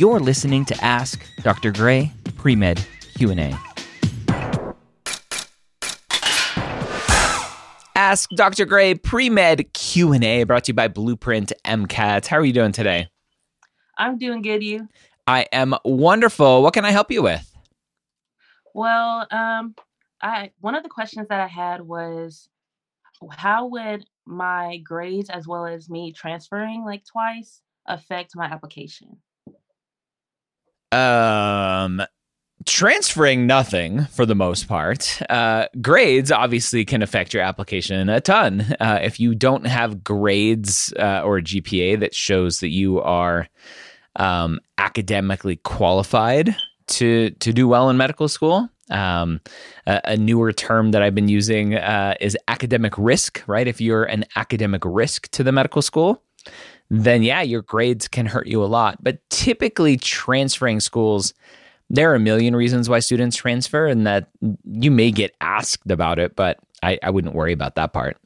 You're listening to Ask Dr. Gray Pre-Med Q&A. Ask Dr. Gray Pre-Med Q&A brought to you by Blueprint MCAT. How are you doing today? I'm doing good, you? I am wonderful. What can I help you with? Well, um, I one of the questions that I had was how would my grades as well as me transferring like twice affect my application? Um, transferring nothing for the most part. Uh, grades obviously can affect your application a ton. Uh, if you don't have grades uh, or a GPA that shows that you are um, academically qualified to to do well in medical school. Um, a, a, newer term that I've been using uh, is academic risk. Right, if you're an academic risk to the medical school, then yeah, your grades can hurt you a lot. But typically, transferring schools, there are a million reasons why students transfer, and that you may get asked about it, but I, I wouldn't worry about that part.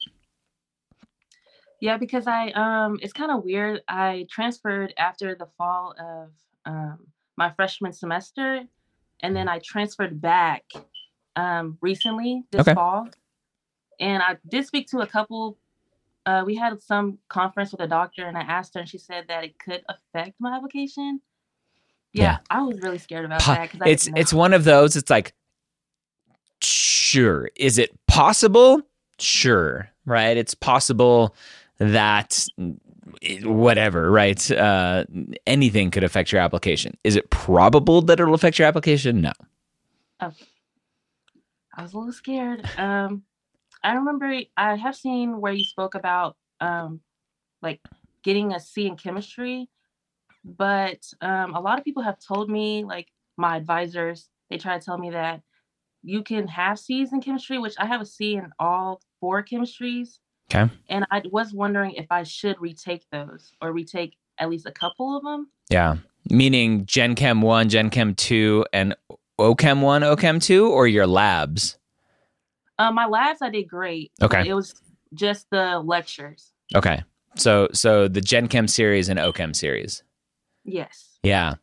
Yeah, because I um, it's kind of weird. I transferred after the fall of um, my freshman semester, and then I transferred back um, recently this okay. fall. And I did speak to a couple uh, we had some conference with a doctor and I asked her and she said that it could affect my application. Yeah, yeah. I was really scared about that. it's it's one of those. It's like, sure, is it possible? Sure, right? It's possible that whatever, right? Uh, anything could affect your application. Is it probable that it'll affect your application? No. Oh, I was a little scared. Um, I remember I have seen where you spoke about um, like getting a C in chemistry, but um, a lot of people have told me, like my advisors, they try to tell me that you can have C's in chemistry, which I have a C in all four chemistries. Okay. And I was wondering if I should retake those or retake at least a couple of them. Yeah. Meaning Gen Chem 1, Gen Chem 2, and OChem 1, OChem 2, or your labs? Uh, my labs, I did great. Okay. It was just the lectures. Okay. So, so the Gen Chem series and OChem series. Yes. Yeah.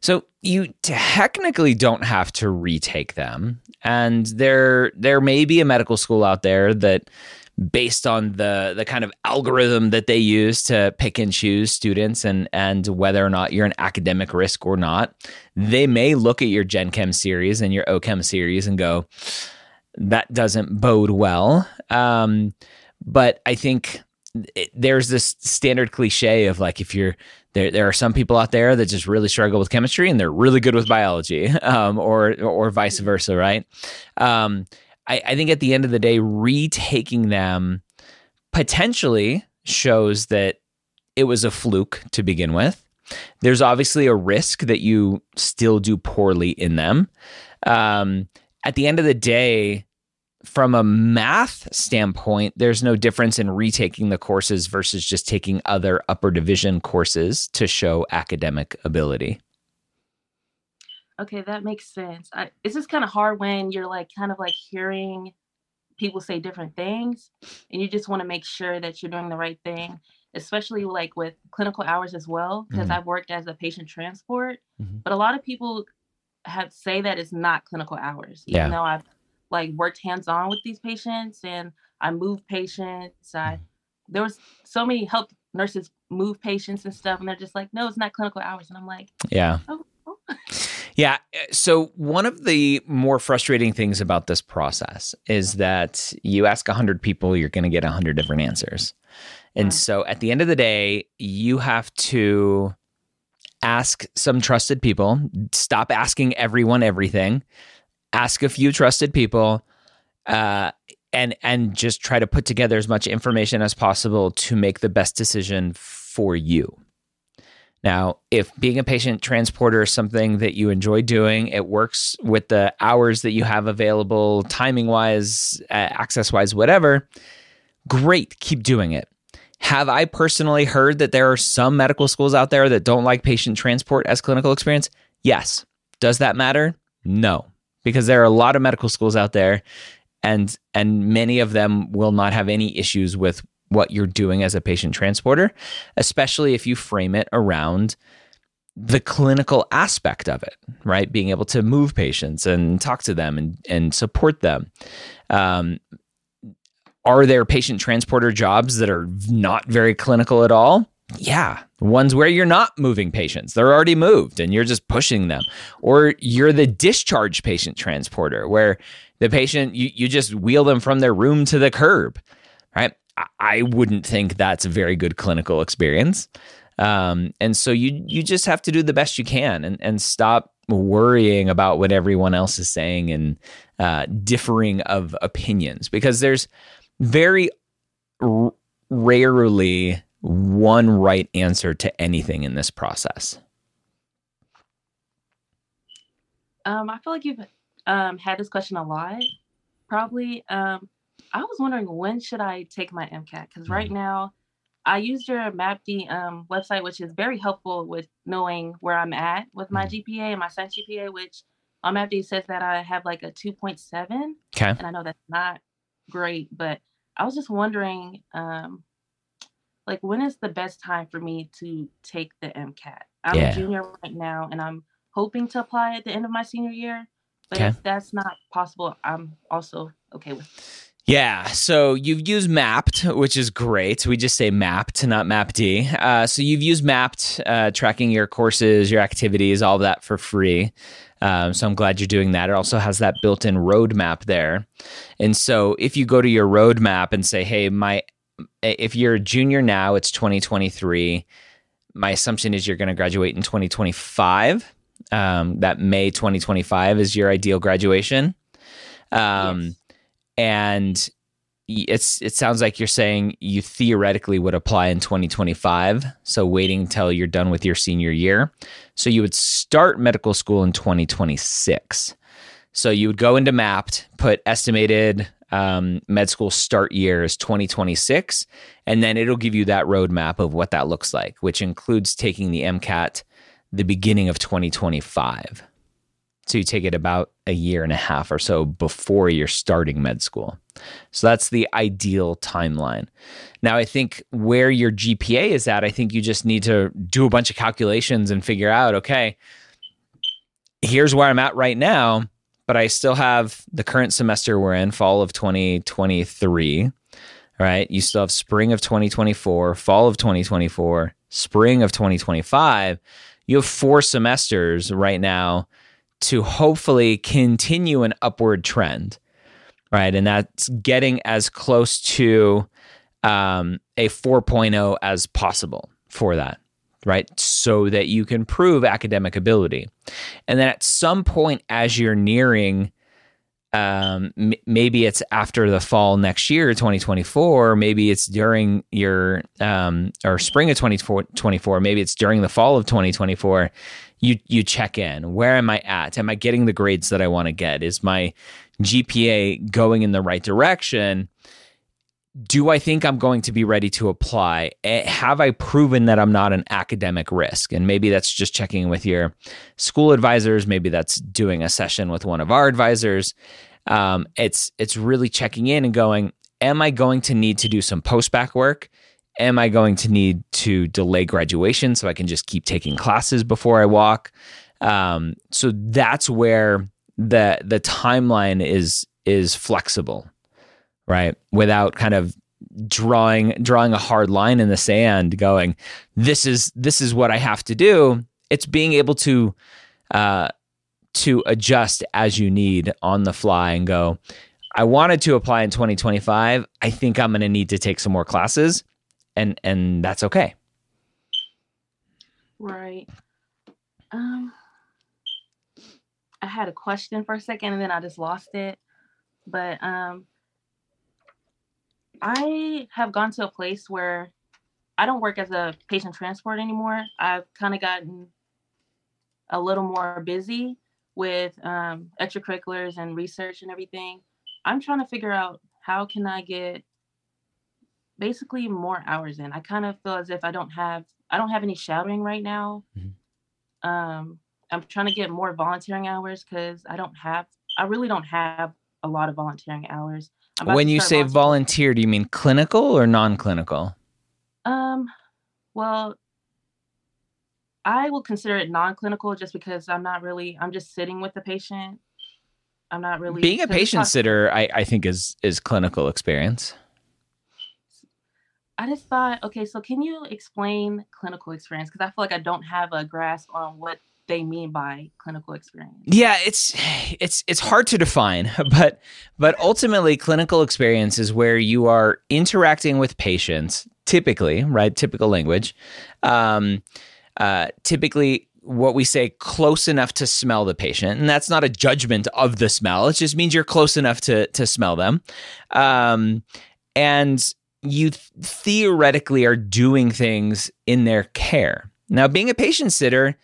So you technically don't have to retake them. And there there may be a medical school out there that based on the the kind of algorithm that they use to pick and choose students and and whether or not you're an academic risk or not, they may look at your Gen Chem series and your OChem series and go, that doesn't bode well. Um, but I think it, there's this standard cliche of like if you're there, there are some people out there that just really struggle with chemistry and they're really good with biology, um, or or vice versa, right? Um, I, I think at the end of the day, retaking them potentially shows that it was a fluke to begin with. There's obviously a risk that you still do poorly in them. Um, at the end of the day, from a math standpoint, there's no difference in retaking the courses versus just taking other upper division courses to show academic ability. Okay, that makes sense. I, it's just kind of hard when you're like kind of like hearing people say different things and you just want to make sure that you're doing the right thing, especially like with clinical hours as well, because mm-hmm. I've worked as a patient transport, mm-hmm. but a lot of people have say that it's not clinical hours, even yeah. though I've like worked hands on with these patients and I moved patients. I mm-hmm. there was so many help nurses move patients and stuff, and they're just like, no, it's not clinical hours, and I'm like, yeah. Oh, oh. Yeah. Eh, so, one of the more frustrating things about this process is that you ask 100 people, you're going to get 100 different answers. And yeah. so, at the end of the day, you have to ask some trusted people, stop asking everyone everything, ask a few trusted people, uh, and and just try to put together as much information as possible to make the best decision for you. Now, if being a patient transporter is something that you enjoy doing, it works with the hours that you have available, timing wise, uh, access wise, whatever, great, keep doing it. Have I personally heard that there are some medical schools out there that don't like patient transport as clinical experience? Yes. Does that matter? No because there are a lot of medical schools out there and and many of them will not have any issues with what you're doing as a patient transporter especially if you frame it around the clinical aspect of it, right? Being able to move patients and talk to them and, and support them. Um, are there patient transporter jobs that are not very clinical at all? Yeah, ones where you're not moving patients. They're already moved and you're just pushing them. Or you're the discharge patient transporter where the patient, you, you just wheel them from their room to the curb, right? I wouldn't think that's a very good clinical experience. Um, and so you you just have to do the best you can and, and stop worrying about what everyone else is saying and uh, differing of opinions because there's very r- rarely one right answer to anything in this process. Um, I feel like you've um, had this question a lot. Probably. Um, I was wondering when should I take my MCAT? Because right mm-hmm. now I used your MAPD um, website, which is very helpful with knowing where I'm at with my mm-hmm. GPA and my science GPA, which on MAPD says that I have like a 2.7. Okay. And I know that's not great, but I was just wondering, um, like, when is the best time for me to take the MCAT? I'm yeah. a junior right now, and I'm hoping to apply at the end of my senior year. But okay. if that's not possible, I'm also okay with it. Yeah, so you've used Mappd, which is great. We just say Mappd, not MapD. Uh, so you've used Mappd, uh, tracking your courses, your activities, all of that for free. Um, so I'm glad you're doing that. It also has that built-in roadmap there. And so if you go to your roadmap and say, "Hey, my," if you're a junior now, it's 2023. My assumption is you're going to graduate in 2025. Um, that May 2025 is your ideal graduation. Um, yes and it's it sounds like you're saying you theoretically would apply in 2025 so waiting until you're done with your senior year. So you would start medical school in 2026 so you would go into Mappd put estimated um, med school start year is 2026 and then it'll give you that roadmap of what that looks like which includes taking the mcat the beginning of 2025 so you take it about a year and a half or so before you're starting med school. So that's the ideal timeline. Now, I think where your GPA is at, I think you just need to do a bunch of calculations and figure out okay, here's where I'm at right now, but I still have the current semester we're in, fall of 2023, right? You still have spring of 2024, fall of 2024, spring of 2025. You have four semesters right now to hopefully continue an upward trend, right? And that's getting as close to um, a 4.0 as possible for that, right? So that you can prove academic ability. And then at some point, as you're nearing, um, m- maybe it's after the fall next year, 2024, maybe it's during your, um, or spring of 2024, maybe it's during the fall of 2024 you you check in. Where am I at? Am I getting the grades that I want to get? Is my GPA going in the right direction? Do I think I'm going to be ready to apply? Eh, have I proven that I'm not an academic risk? And maybe that's just checking with your school advisors. Maybe that's doing a session with one of our advisors. Um, it's it's really checking in and going. Am I going to need to do some post back work? am I going to need to delay graduation so I can just keep taking classes before I walk? Um, so that's where the the timeline is is flexible, right? Without kind of drawing drawing a hard line in the sand, going, this is this is what I have to do. It's being able to uh, to adjust as you need on the fly and go. I wanted to apply in 2025. I think I'm going to need to take some more classes and and that's okay right um i had a question for a second and then i just lost it but um i have gone to a place where i don't work as a patient transport anymore i've kind of gotten a little more busy with um, extracurriculars and research and everything i'm trying to figure out how can i get basically more hours in. I kind of feel as if I don't have I don't have any shadowing right now. Mm-hmm. Um, I'm trying to get more volunteering hours because I don't have I really don't have a lot of volunteering hours. When you say volunteer, do you mean clinical or non-clinical? Um, well, I will consider it non-clinical just because I'm not really I'm just sitting with the patient. I'm not really Being a patient sitter, I, I think is is clinical experience. I just thought, okay, so can you explain clinical experience? Because I feel like I don't have a grasp on what they mean by clinical experience. Yeah, it's it's it's hard to define, but but ultimately clinical experience is where you are interacting with patients, typically, right? Typical language. Um, uh, typically what we say close enough to smell the patient. And that's not a judgment of the smell. It just means you're close enough to to smell them. Um, and you th- theoretically are doing things in their care. Now being a patient sitter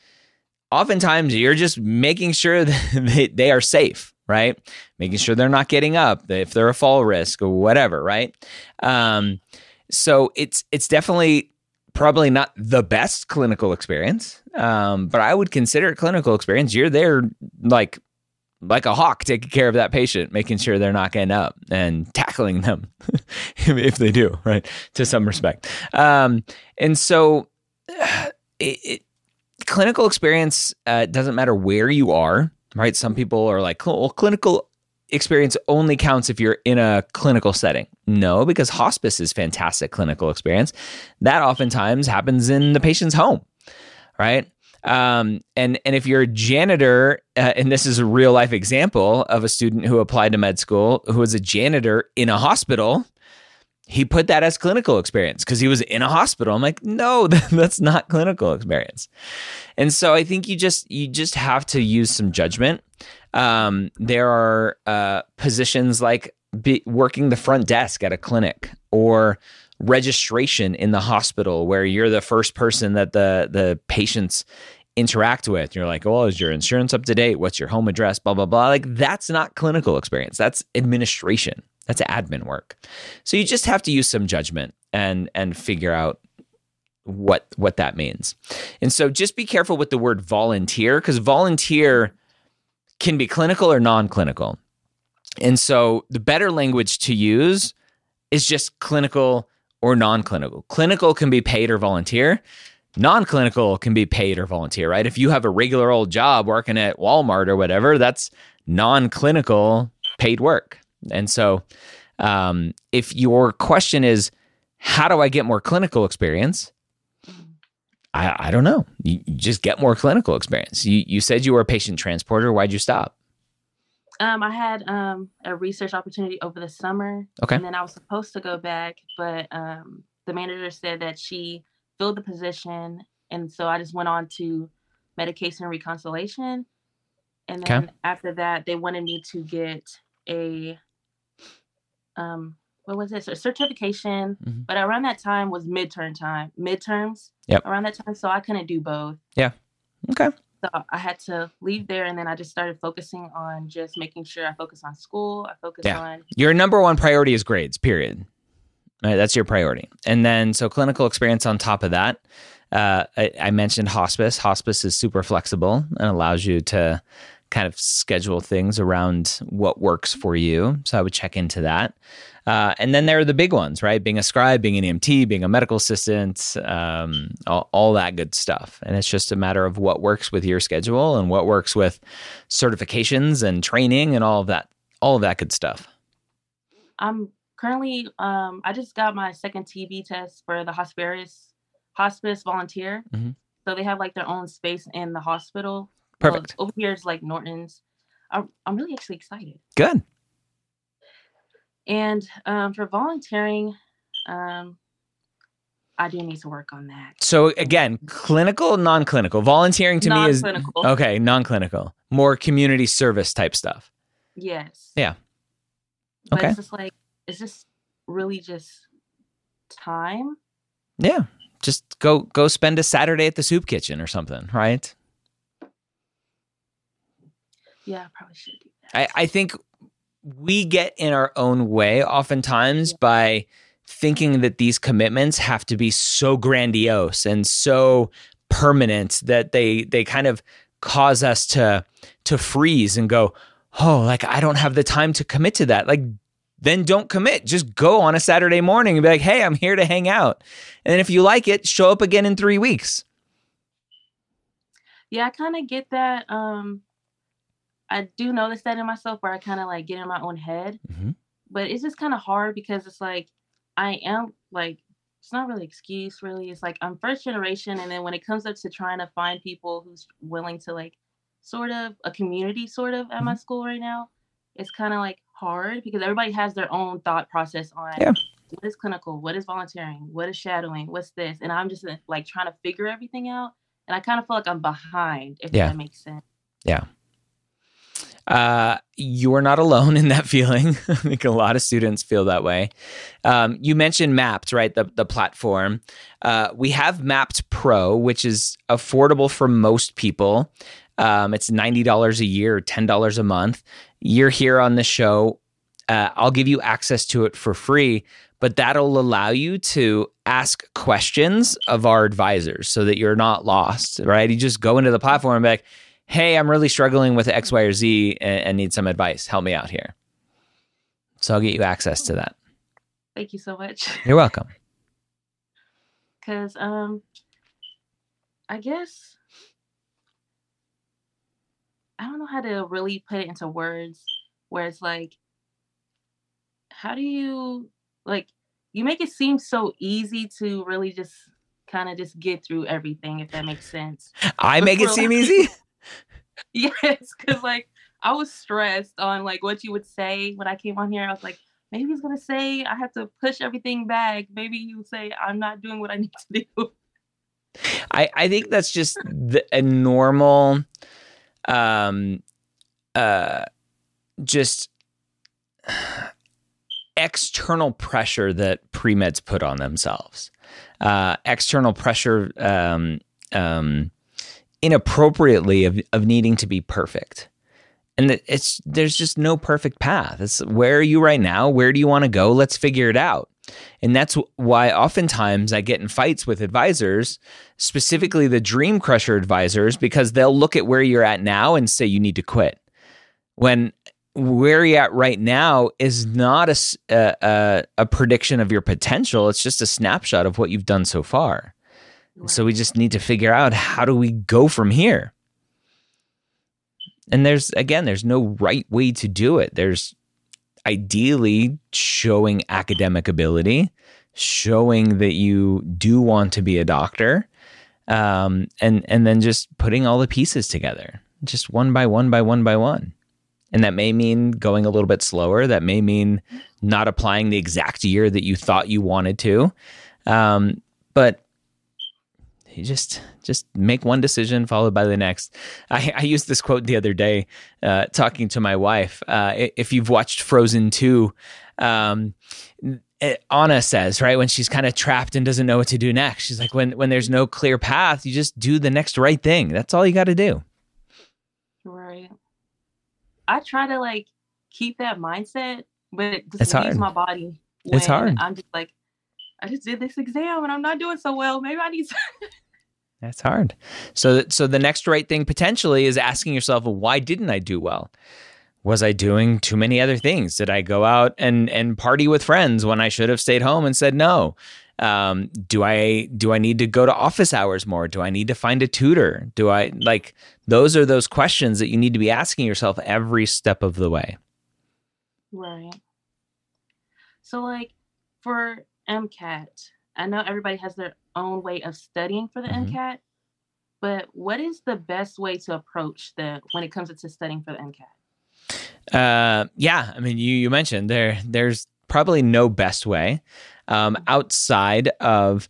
oftentimes you're just making sure that they, are safe right? Making sure they're not getting up if they're a fall risk or whatever right? Um, so it's it's definitely probably not the best clinical experience um, but i would consider it clinical experience. You're there like like a hawk taking care of that patient making sure they're not getting up and tackling them if they do right to some respect. Um, and so it, it, clinical experience uh, doesn't matter where you are right? Some people are like well clinical experience only counts if you're in a clinical setting. No, because hospice is fantastic clinical experience. That oftentimes happens in the patient's home, right? Um, and and if you're a janitor, uh, and this is a real life example of a student who applied to med school who was a janitor in a hospital, he put that as clinical experience because he was in a hospital. I'm like, no, that's not clinical experience. And so I think you just you just have to use some judgment. Um, there are uh, positions like be, working the front desk at a clinic or registration in the hospital where you're the first person that the the patients interact with. You're like, oh, is your insurance up to date? What's your home address? Blah blah blah. Like that's not clinical experience. That's administration. That's admin work. So you just have to use some judgment and and figure out what what that means. And so just be careful with the word volunteer because volunteer can be clinical or non-clinical. And so the better language to use is just clinical or non-clinical. Clinical can be paid or volunteer. Non-clinical can be paid or volunteer, right? If you have a regular old job working at Walmart or whatever, that's non-clinical paid work. And so um, if your question is how do I get more clinical experience? I, I don't know. You, you just get more clinical experience. You, you said you were a patient transporter. Why'd you stop? Um, I had um, a research opportunity over the summer, Okay. and then I was supposed to go back, but um, the manager said that she filled the position, and so I just went on to medication reconciliation. And Okay. then after that, they wanted me to get a um, what was this? A certification. Mhm. But around that time was midterm time, midterms. Yep. Around that time, so I couldn't do both. Yeah. Okay. So I had to leave there, and then I just started focusing on just making sure I focus on school. I focus Yeah. on Your number one priority is grades, period. Right, that's your priority. And then, so clinical experience on top of that. Uh, I, I mentioned hospice. Hospice is super flexible and allows you to kind of schedule things around what works for you. So I would check into that. Uh, and then there are the big ones, right? Being a scribe, being an EMT, being a medical assistant, um, all, all that good stuff. And it's just a matter of what works with your schedule and what works with certifications and training and all of that, all of that good stuff. I'm currently um I just got my second TB test for the hospice hospice volunteer. Mhm. So they have like their own space in the hospital. Well, Perfect. over here is like Norton's. I'm, I'm really actually excited. Good. And um, for volunteering, um, I do need to work on that. So again, clinical, non-clinical. Volunteering to me is okay, non-clinical. More community service type stuff. Yes. Yeah. But Okay. it's just like, it's just really just time. Yeah. Just go go spend a Saturday at the soup kitchen or something, right? Yeah, I probably should do that. I, I think we get in our own way oftentimes by thinking that these commitments have to be so grandiose and so permanent that they they kind of cause us to to freeze and go, oh, like I don't have the time to commit to that. Like then don't commit. Just go on a Saturday morning and be like, hey, I'm here to hang out. And then if you like it, show up again in three weeks. Yeah, I kind of get that. Um, I do notice that in myself where I kind of like get in my own head, hmm but it's just kind of hard because it's like I am like it's not really excuse really. It's like I'm first generation, and then when it comes up to trying to find people who's willing to like sort of a community sort of at my Mhm. school right now, it's kind of like hard because everybody has their own thought process on Yeah. what is clinical, what is volunteering, what is shadowing, what's this, and I'm just uh, like trying to figure everything out, and I kind of feel like I'm behind if Yeah. that makes sense. Uh, you're not alone in that feeling. I think a lot of students feel that way. Um, you mentioned Mappd, right? The the platform. Uh, we have Mappd Pro, which is affordable for most people. Um, it's ninety dollars a year, ten dollars a month. You're here on the show. Uh, I'll give you access to it for free, but that'll allow you to ask questions of our advisors so that you're not lost, right? You just go into the platform and be like, hey, I'm really struggling with X, Y, or Z and, and need some advice. Help me out here. So I'll get you access to that. Thank you so much. You're welcome. Cause um I guess I don't know how to really put it into words where it's like how do you like you make it seem so easy to really just kind of just get through everything if that makes sense. I make it seem easy. Yes, cuz like I was stressed on like what you would say when I came on here. I was like maybe he's to say I have to push everything back. Maybe he would say I'm not doing what I need to do. I, I think that's just the, a normal, um, uh, just external pressure that pre meds put on themselves. Uh, external pressure, um, um, inappropriately of, of needing to be perfect. And it's there's just no perfect path. It's where are you right now? Where do you want to go? Let's figure it out. And that's why oftentimes I get in fights with advisors, specifically the dream crusher advisors, because they'll look at where you're at now and say you need to quit. When where you're at right now is not a a prediction of your potential. It's just a snapshot of what you've done so far. So we just need to figure out how do we go from here. And there's again, there's no right way to do it. There's ideally showing academic ability, showing that you do want to be a doctor, um, and and then just putting all the pieces together, just one by one by one by one. And that may mean going a little bit slower. That may mean not applying the exact year that you thought you wanted to. Um, but you just just make one decision followed by the next. I, I used this quote the other day, uh, talking to my wife. Uh, if you've watched Frozen two, um, it- Anna says right when she's kind of trapped and doesn't know what to do next. She's like, when when there's no clear path, you just do the next right thing. That's all you got to do. Right. I try to like keep that mindset, but it just It's hard. my body. It's hard. I'm just like, I just did this exam and I'm not doing so well. Maybe I need. To- That's hard. So, so the next right thing potentially is asking yourself, why didn't I do well? Was I doing too many other things? Did I go out and and party with friends when I should have stayed home and said no? Um, do I do I need to go to office hours more? Do I need to find a tutor? Do I like those are those questions that you need to be asking yourself every step of the way. right. So like for MCAT, I know everybody has their own way of studying for the Mhm. MCAT, but what is the best way to approach the when it comes to studying for the MCAT? Uh, yeah, I mean, you you mentioned there. There's probably no best way um, outside of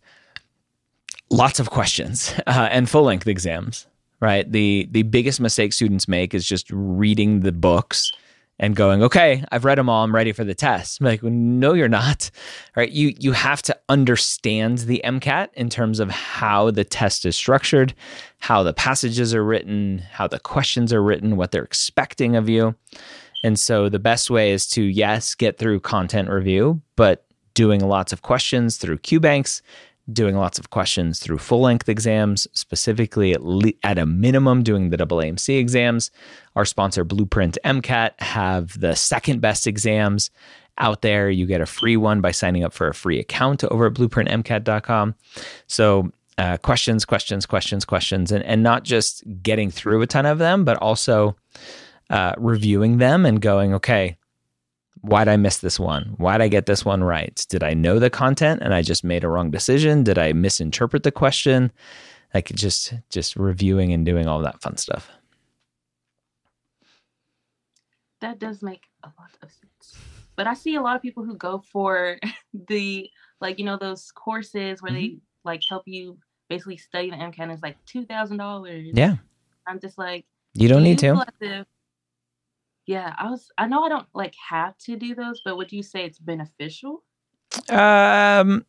lots of questions uh, and full length exams. Right. The the biggest mistake students make is just reading the books and going, okay, I've read them all. I'm ready for the test. I'm like, no, you're not. Right. You you have to understand the MCAT in terms of how the test is structured, how the passages are written, how the questions are written, what they're expecting of you. And so the best way is to, yes, get through content review, but doing lots of questions through QBanks, doing lots of questions through full length exams, specifically at, le- at a minimum doing the AAMC exams. Our sponsor, Blueprint MCAT, have the second best exams out there. You get a free one by signing up for a free account over at blueprintmcat.com. So uh, questions, questions, questions, questions, and, and not just getting through a ton of them, but also uh, reviewing them and going, okay, why'd I miss this one? Why'd I get this one right? Did I know the content and I just made a wrong decision? Did I misinterpret the question? Like just just reviewing and doing all that fun stuff. That does make a lot of sense. But I see a lot of people who go for the like you know those courses where mm-hmm. they like help you basically study the MCAT is like two thousand dollars. Yeah. I'm just like you don't need to. Yeah, I was. I know I don't like have to do those, but would you say it's beneficial? Um,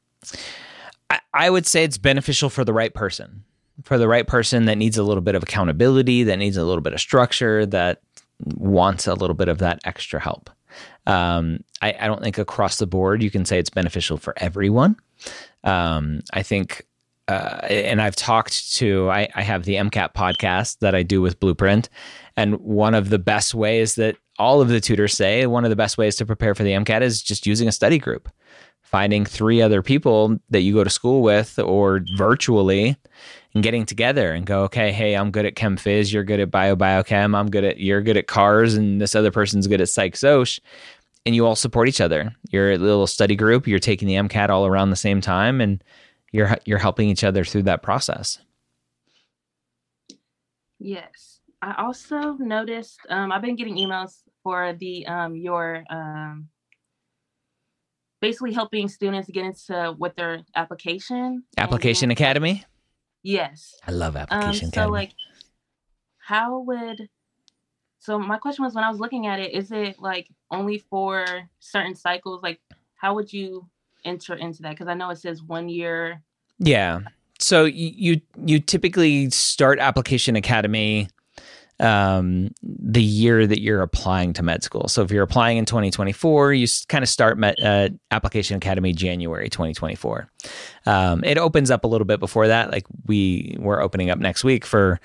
I, I would say it's beneficial for the right person, for the right person that needs a little bit of accountability, that needs a little bit of structure, that wants a little bit of that extra help. Um, I, I don't think across the board you can say it's beneficial for everyone. Um, I think uh, and I've talked to, I, I, have the MCAT podcast that I do with Blueprint. And one of the best ways that all of the tutors say, one of the best ways to prepare for the MCAT is just using a study group, finding three other people that you go to school with or virtually and getting together and go, okay, hey, I'm good at chem phys, you're good at bio biochem, I'm good at, you're good at CARS, and this other person's good at psych soc. And you all support each other. You're a little study group, you're taking the MCAT all around the same time. And you're you're helping each other through that process. Yes, I also noticed. Um, I've been getting emails for the um, your um, basically helping students get into with their application. Application and, Academy. Yes, I love Application um, Academy. So, like, how would so my question was when I was looking at it, is it like only for certain cycles? Like, how would you enter into that? Because I know it says one year. Yeah. So you you typically start Application Academy um, the year that you're applying to med school. So if you're applying in 2024, you kind of start med, uh, Application Academy January 2024. Um, it opens up a little bit before that. Like we we're opening up next week for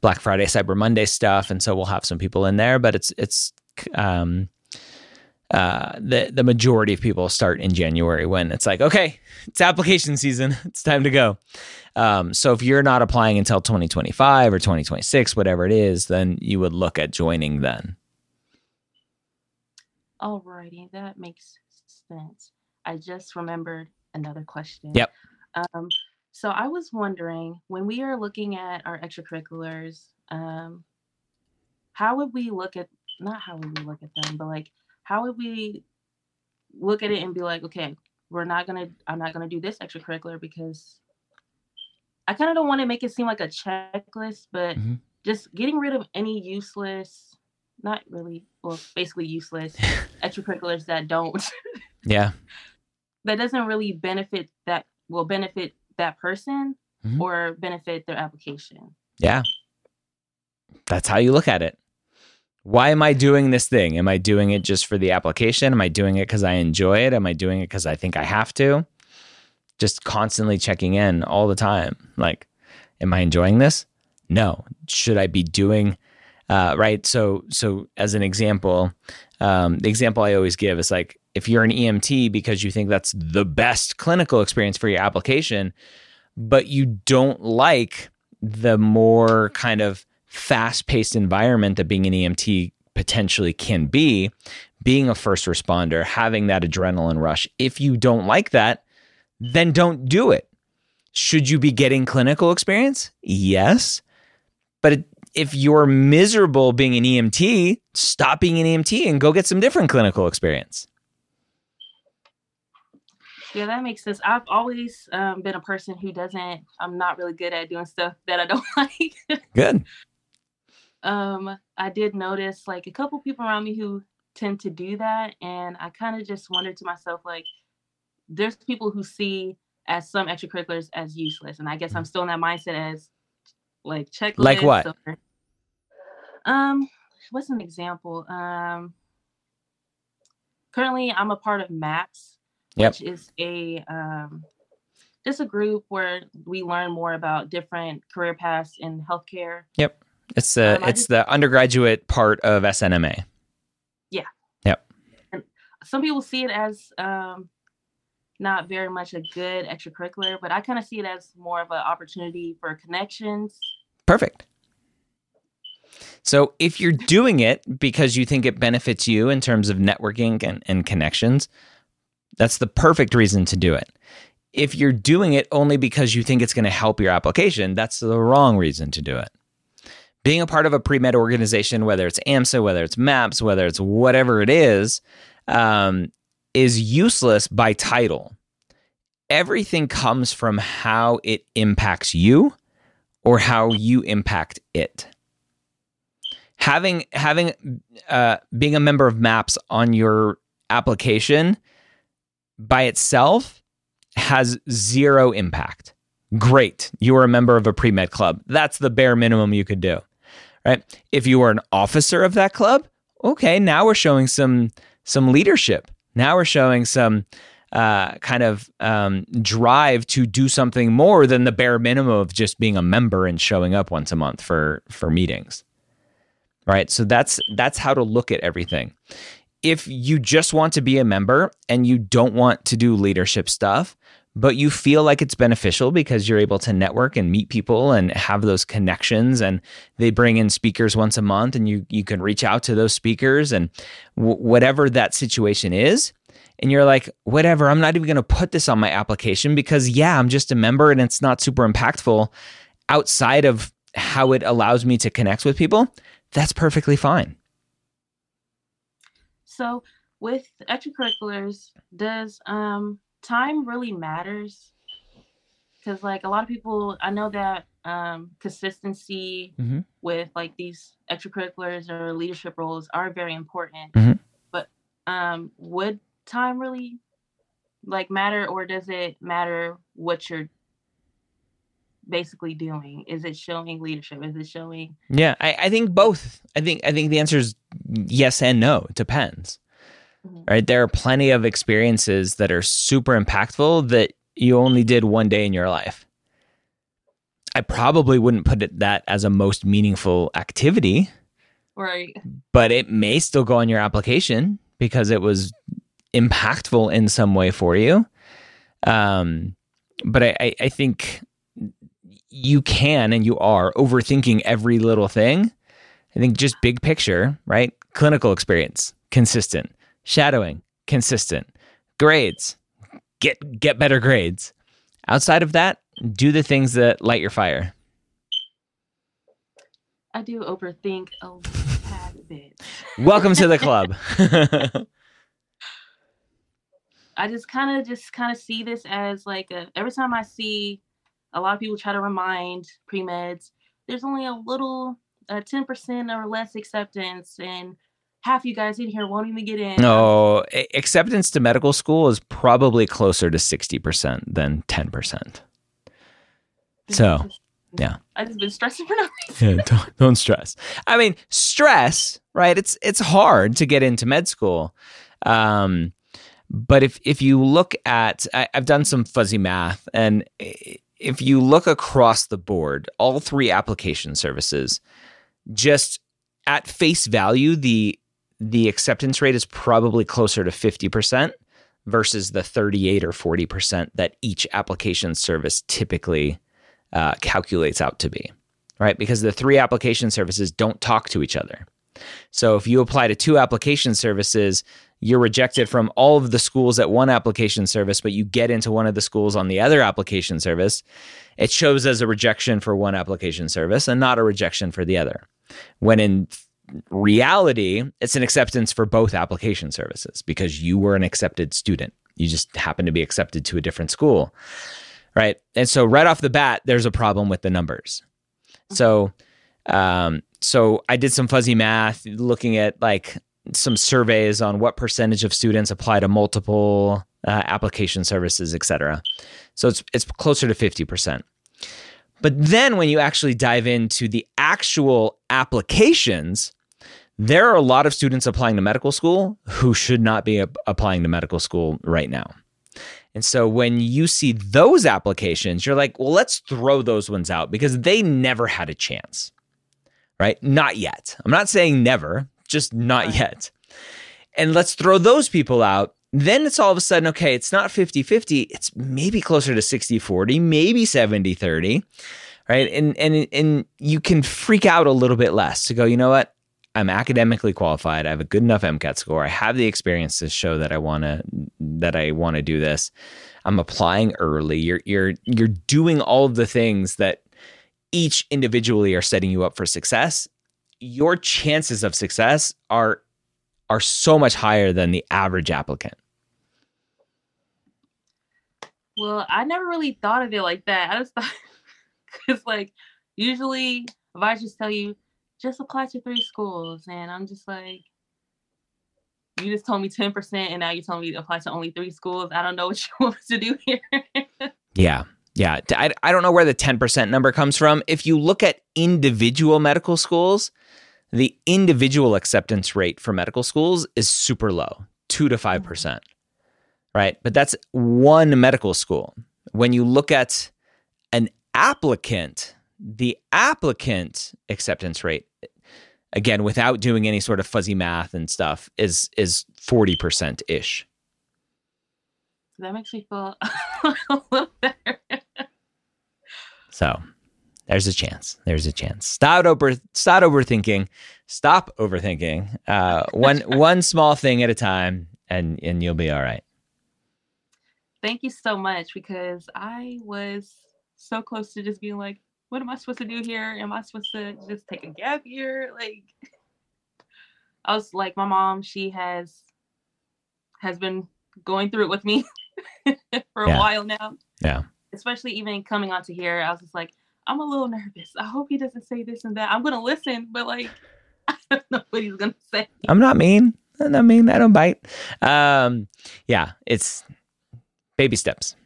Black Friday, Cyber Monday stuff, and so we'll have some people in there. But it's it's um, uh, the the majority of people start in January when it's like, okay, it's application season, it's time to go. Um, so if you're not applying until 2025 or 2026, whatever it is, then you would look at joining then. Alrighty, that makes sense. I just remembered another question. Yep. Um, so I was wondering when we are looking at our extracurriculars, um, how would we look at not how would we look at them, but like how would we look at it and be like, okay, we're not gonna, I'm not gonna do this extracurricular because I kind of don't want to make it seem like a checklist, but mm-hmm. just getting rid of any useless, not really, well, basically useless extracurriculars that don't, yeah, that doesn't really benefit that will benefit that person mm-hmm. or benefit their application. Yeah, that's how you look at it why am I doing this thing? Am I doing it just for the application? Am I doing it because I enjoy it? Am I doing it because I think I have to? Just constantly checking in all the time. Like, am I enjoying this? No. Should I be doing uh, right? So, so as an example, um, the example I always give is like if you're an EMT because you think that's the best clinical experience for your application, but you don't like the more kind of fast paced environment that being an EMT potentially can be, being a first responder, having that adrenaline rush. If you don't like that, then don't do it. Should you be getting clinical experience? Yes. But if you're miserable being an EMT, stop being an EMT and go get some different clinical experience. Yeah, that makes sense. I've always um, been a person who doesn't, I'm not really good at doing stuff that I don't like. Good um, I did notice like a couple people around me who tend to do that, and I kind of just wondered to myself like, there's people who see as some extracurriculars as useless, and I guess I'm mm. still in that mindset as like checklist. Like what? Or, um, what's an example? Um, currently I'm a part of MAPS, yep. which is a um, just a group where we learn more about different career paths in healthcare. Yep. It's the um, it's just, the undergraduate part of SNMA. Yeah. Yep. And some people see it as um, not very much a good extracurricular, but I kind of see it as more of an opportunity for connections. Perfect. So if you're doing it because you think it benefits you in terms of networking and, and connections, that's the perfect reason to do it. If you're doing it only because you think it's going to help your application, that's the wrong reason to do it. Being a part of a pre med organization, whether it's AMSA, whether it's MAPS, whether it's whatever it is, um, is useless by title. Everything comes from how it impacts you or how you impact it. Having having uh, being a member of MAPS on your application by itself has zero impact. Great, you are a member of a pre med club. That's the bare minimum you could do, right? If you are an officer of that club, okay, now we're showing some some leadership. Now we're showing some uh, kind of um, drive to do something more than the bare minimum of just being a member and showing up once a month for for meetings. Right. So that's that's how to look at everything. If you just want to be a member and you don't want to do leadership stuff, but you feel like it's beneficial because you're able to network and meet people and have those connections and they bring in speakers once a month and you you can reach out to those speakers and w- whatever that situation is and you're like whatever I'm not even going to put this on my application because yeah I'm just a member and it's not super impactful outside of how it allows me to connect with people that's perfectly fine. So with extracurriculars does um time really matters because like a lot of people i know that um, consistency mm-hmm. with like these extracurriculars or leadership roles are very important. Mm-hmm. but um, would time really like matter or does it matter what you're basically doing? Is it showing leadership? Is it showing yeah I, I think both. I think i think the answer is yes and no. It depends mm-hmm. right? There are plenty of experiences that are super impactful that you only did one day in your life. I probably wouldn't put it that as a most meaningful activity. Right. But it may still go on your application because it was impactful in some way for you. Um, but I, I think you can and you are overthinking every little thing. I think just big picture, right? Clinical experience, consistent shadowing, consistent. Grades, get get better grades. Outside of that, do the things that light your fire. I do overthink a tad bit. Welcome to the club. I just kind of just kind of see this as like a, every time I see a lot of people try to remind pre meds, there's only a little, uh, ten percent or less acceptance, and half you guys in here won't even get in. No, acceptance to medical school is probably closer to 60% than 10%. So, yeah. I just been stressing for nothing. yeah, don't, don't stress. I mean, stress, right? It's it's hard to get into med school. Um, but if if you look at I, I've done some fuzzy math and if you look across the board, all three application services just at face value, the the acceptance rate is probably closer to 50% versus the 38 or 40% that each application service typically uh, calculates out to be, right? Because the three application services don't talk to each other. So if you apply to two application services, you're rejected from all of the schools at one application service, but you get into one of the schools on the other application service, it shows as a rejection for one application service and not a rejection for the other. When in reality, it's an acceptance for both application services because you were an accepted student. You just happen to be accepted to a different school. Right. And so, right off the bat, there's a problem with the numbers. So, um, so I did some fuzzy math looking at like some surveys on what percentage of students apply to multiple uh, application services, et cetera. So it's it's closer to 50%. But then when you actually dive into the actual applications, there are a lot of students applying to medical school who should not be applying to medical school right now. And so when you see those applications, you're like, well, let's throw those ones out because they never had a chance, right? Not yet. I'm not saying never, just not yet. And let's throw those people out then it's all of a sudden, okay, it's not 50 50, it's maybe closer to 60 40, maybe 70 30, right? And, and, and you can freak out a little bit less to go, you know what? I'm academically qualified. I have a good enough MCAT score. I have the experience to show that I want to that I want to do this. I'm applying early. You're you're you're doing all of the things that each individually are setting you up for success. Your chances of success are are so much higher than the average applicant. Well, I never really thought of it like that. I just thought because like usually if I just tell you just apply to three schools, and I'm just like, you just told me 10% and now you told me to apply to only three schools. I don't know what you want to do here. yeah. Yeah. I, I don't know where the 10% number comes from. If you look at individual medical schools, the individual acceptance rate for medical schools is super low, 2 to 5%. Mm-hmm. Right? But that's one medical school. When you look at an applicant, the applicant acceptance rate again without doing any sort of fuzzy math and stuff is is 40% ish. That makes me feel a little better. so, there's a chance. There's a chance. Stop over stop overthinking. Stop overthinking. Uh, one one small thing at a time, and and you'll be all right. Thank you so much because I was so close to just being like, "What am I supposed to do here? Am I supposed to just take a gap year?" Like, I was like, my mom, she has has been going through it with me for a yeah. while now. Yeah. Especially even coming onto here, I was just like, I'm a little nervous. I hope he doesn't say this and that. I'm gonna listen, but like I don't know what he's gonna say. I'm not mean. I'm not mean. I don't bite. Um, yeah, it's baby steps.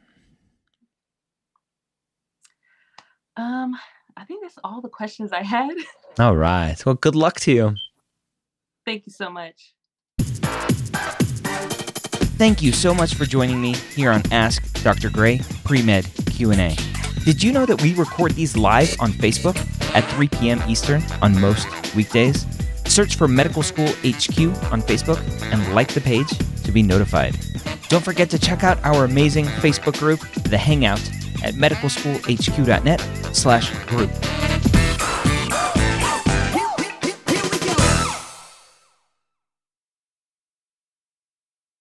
Um, I think that's all the questions I had. All right. Well, good luck to you. Thank you so much. Thank you so much for joining me here on Ask Dr. Gray Pre-Med Q&A. Did you know that we record these live on Facebook at 3 p.m. Eastern on most weekdays? Search for Medical School HQ on Facebook and like the page to be notified. Don't forget to check out our amazing Facebook group, The Hangout, at medicalschoolhq.net slash group.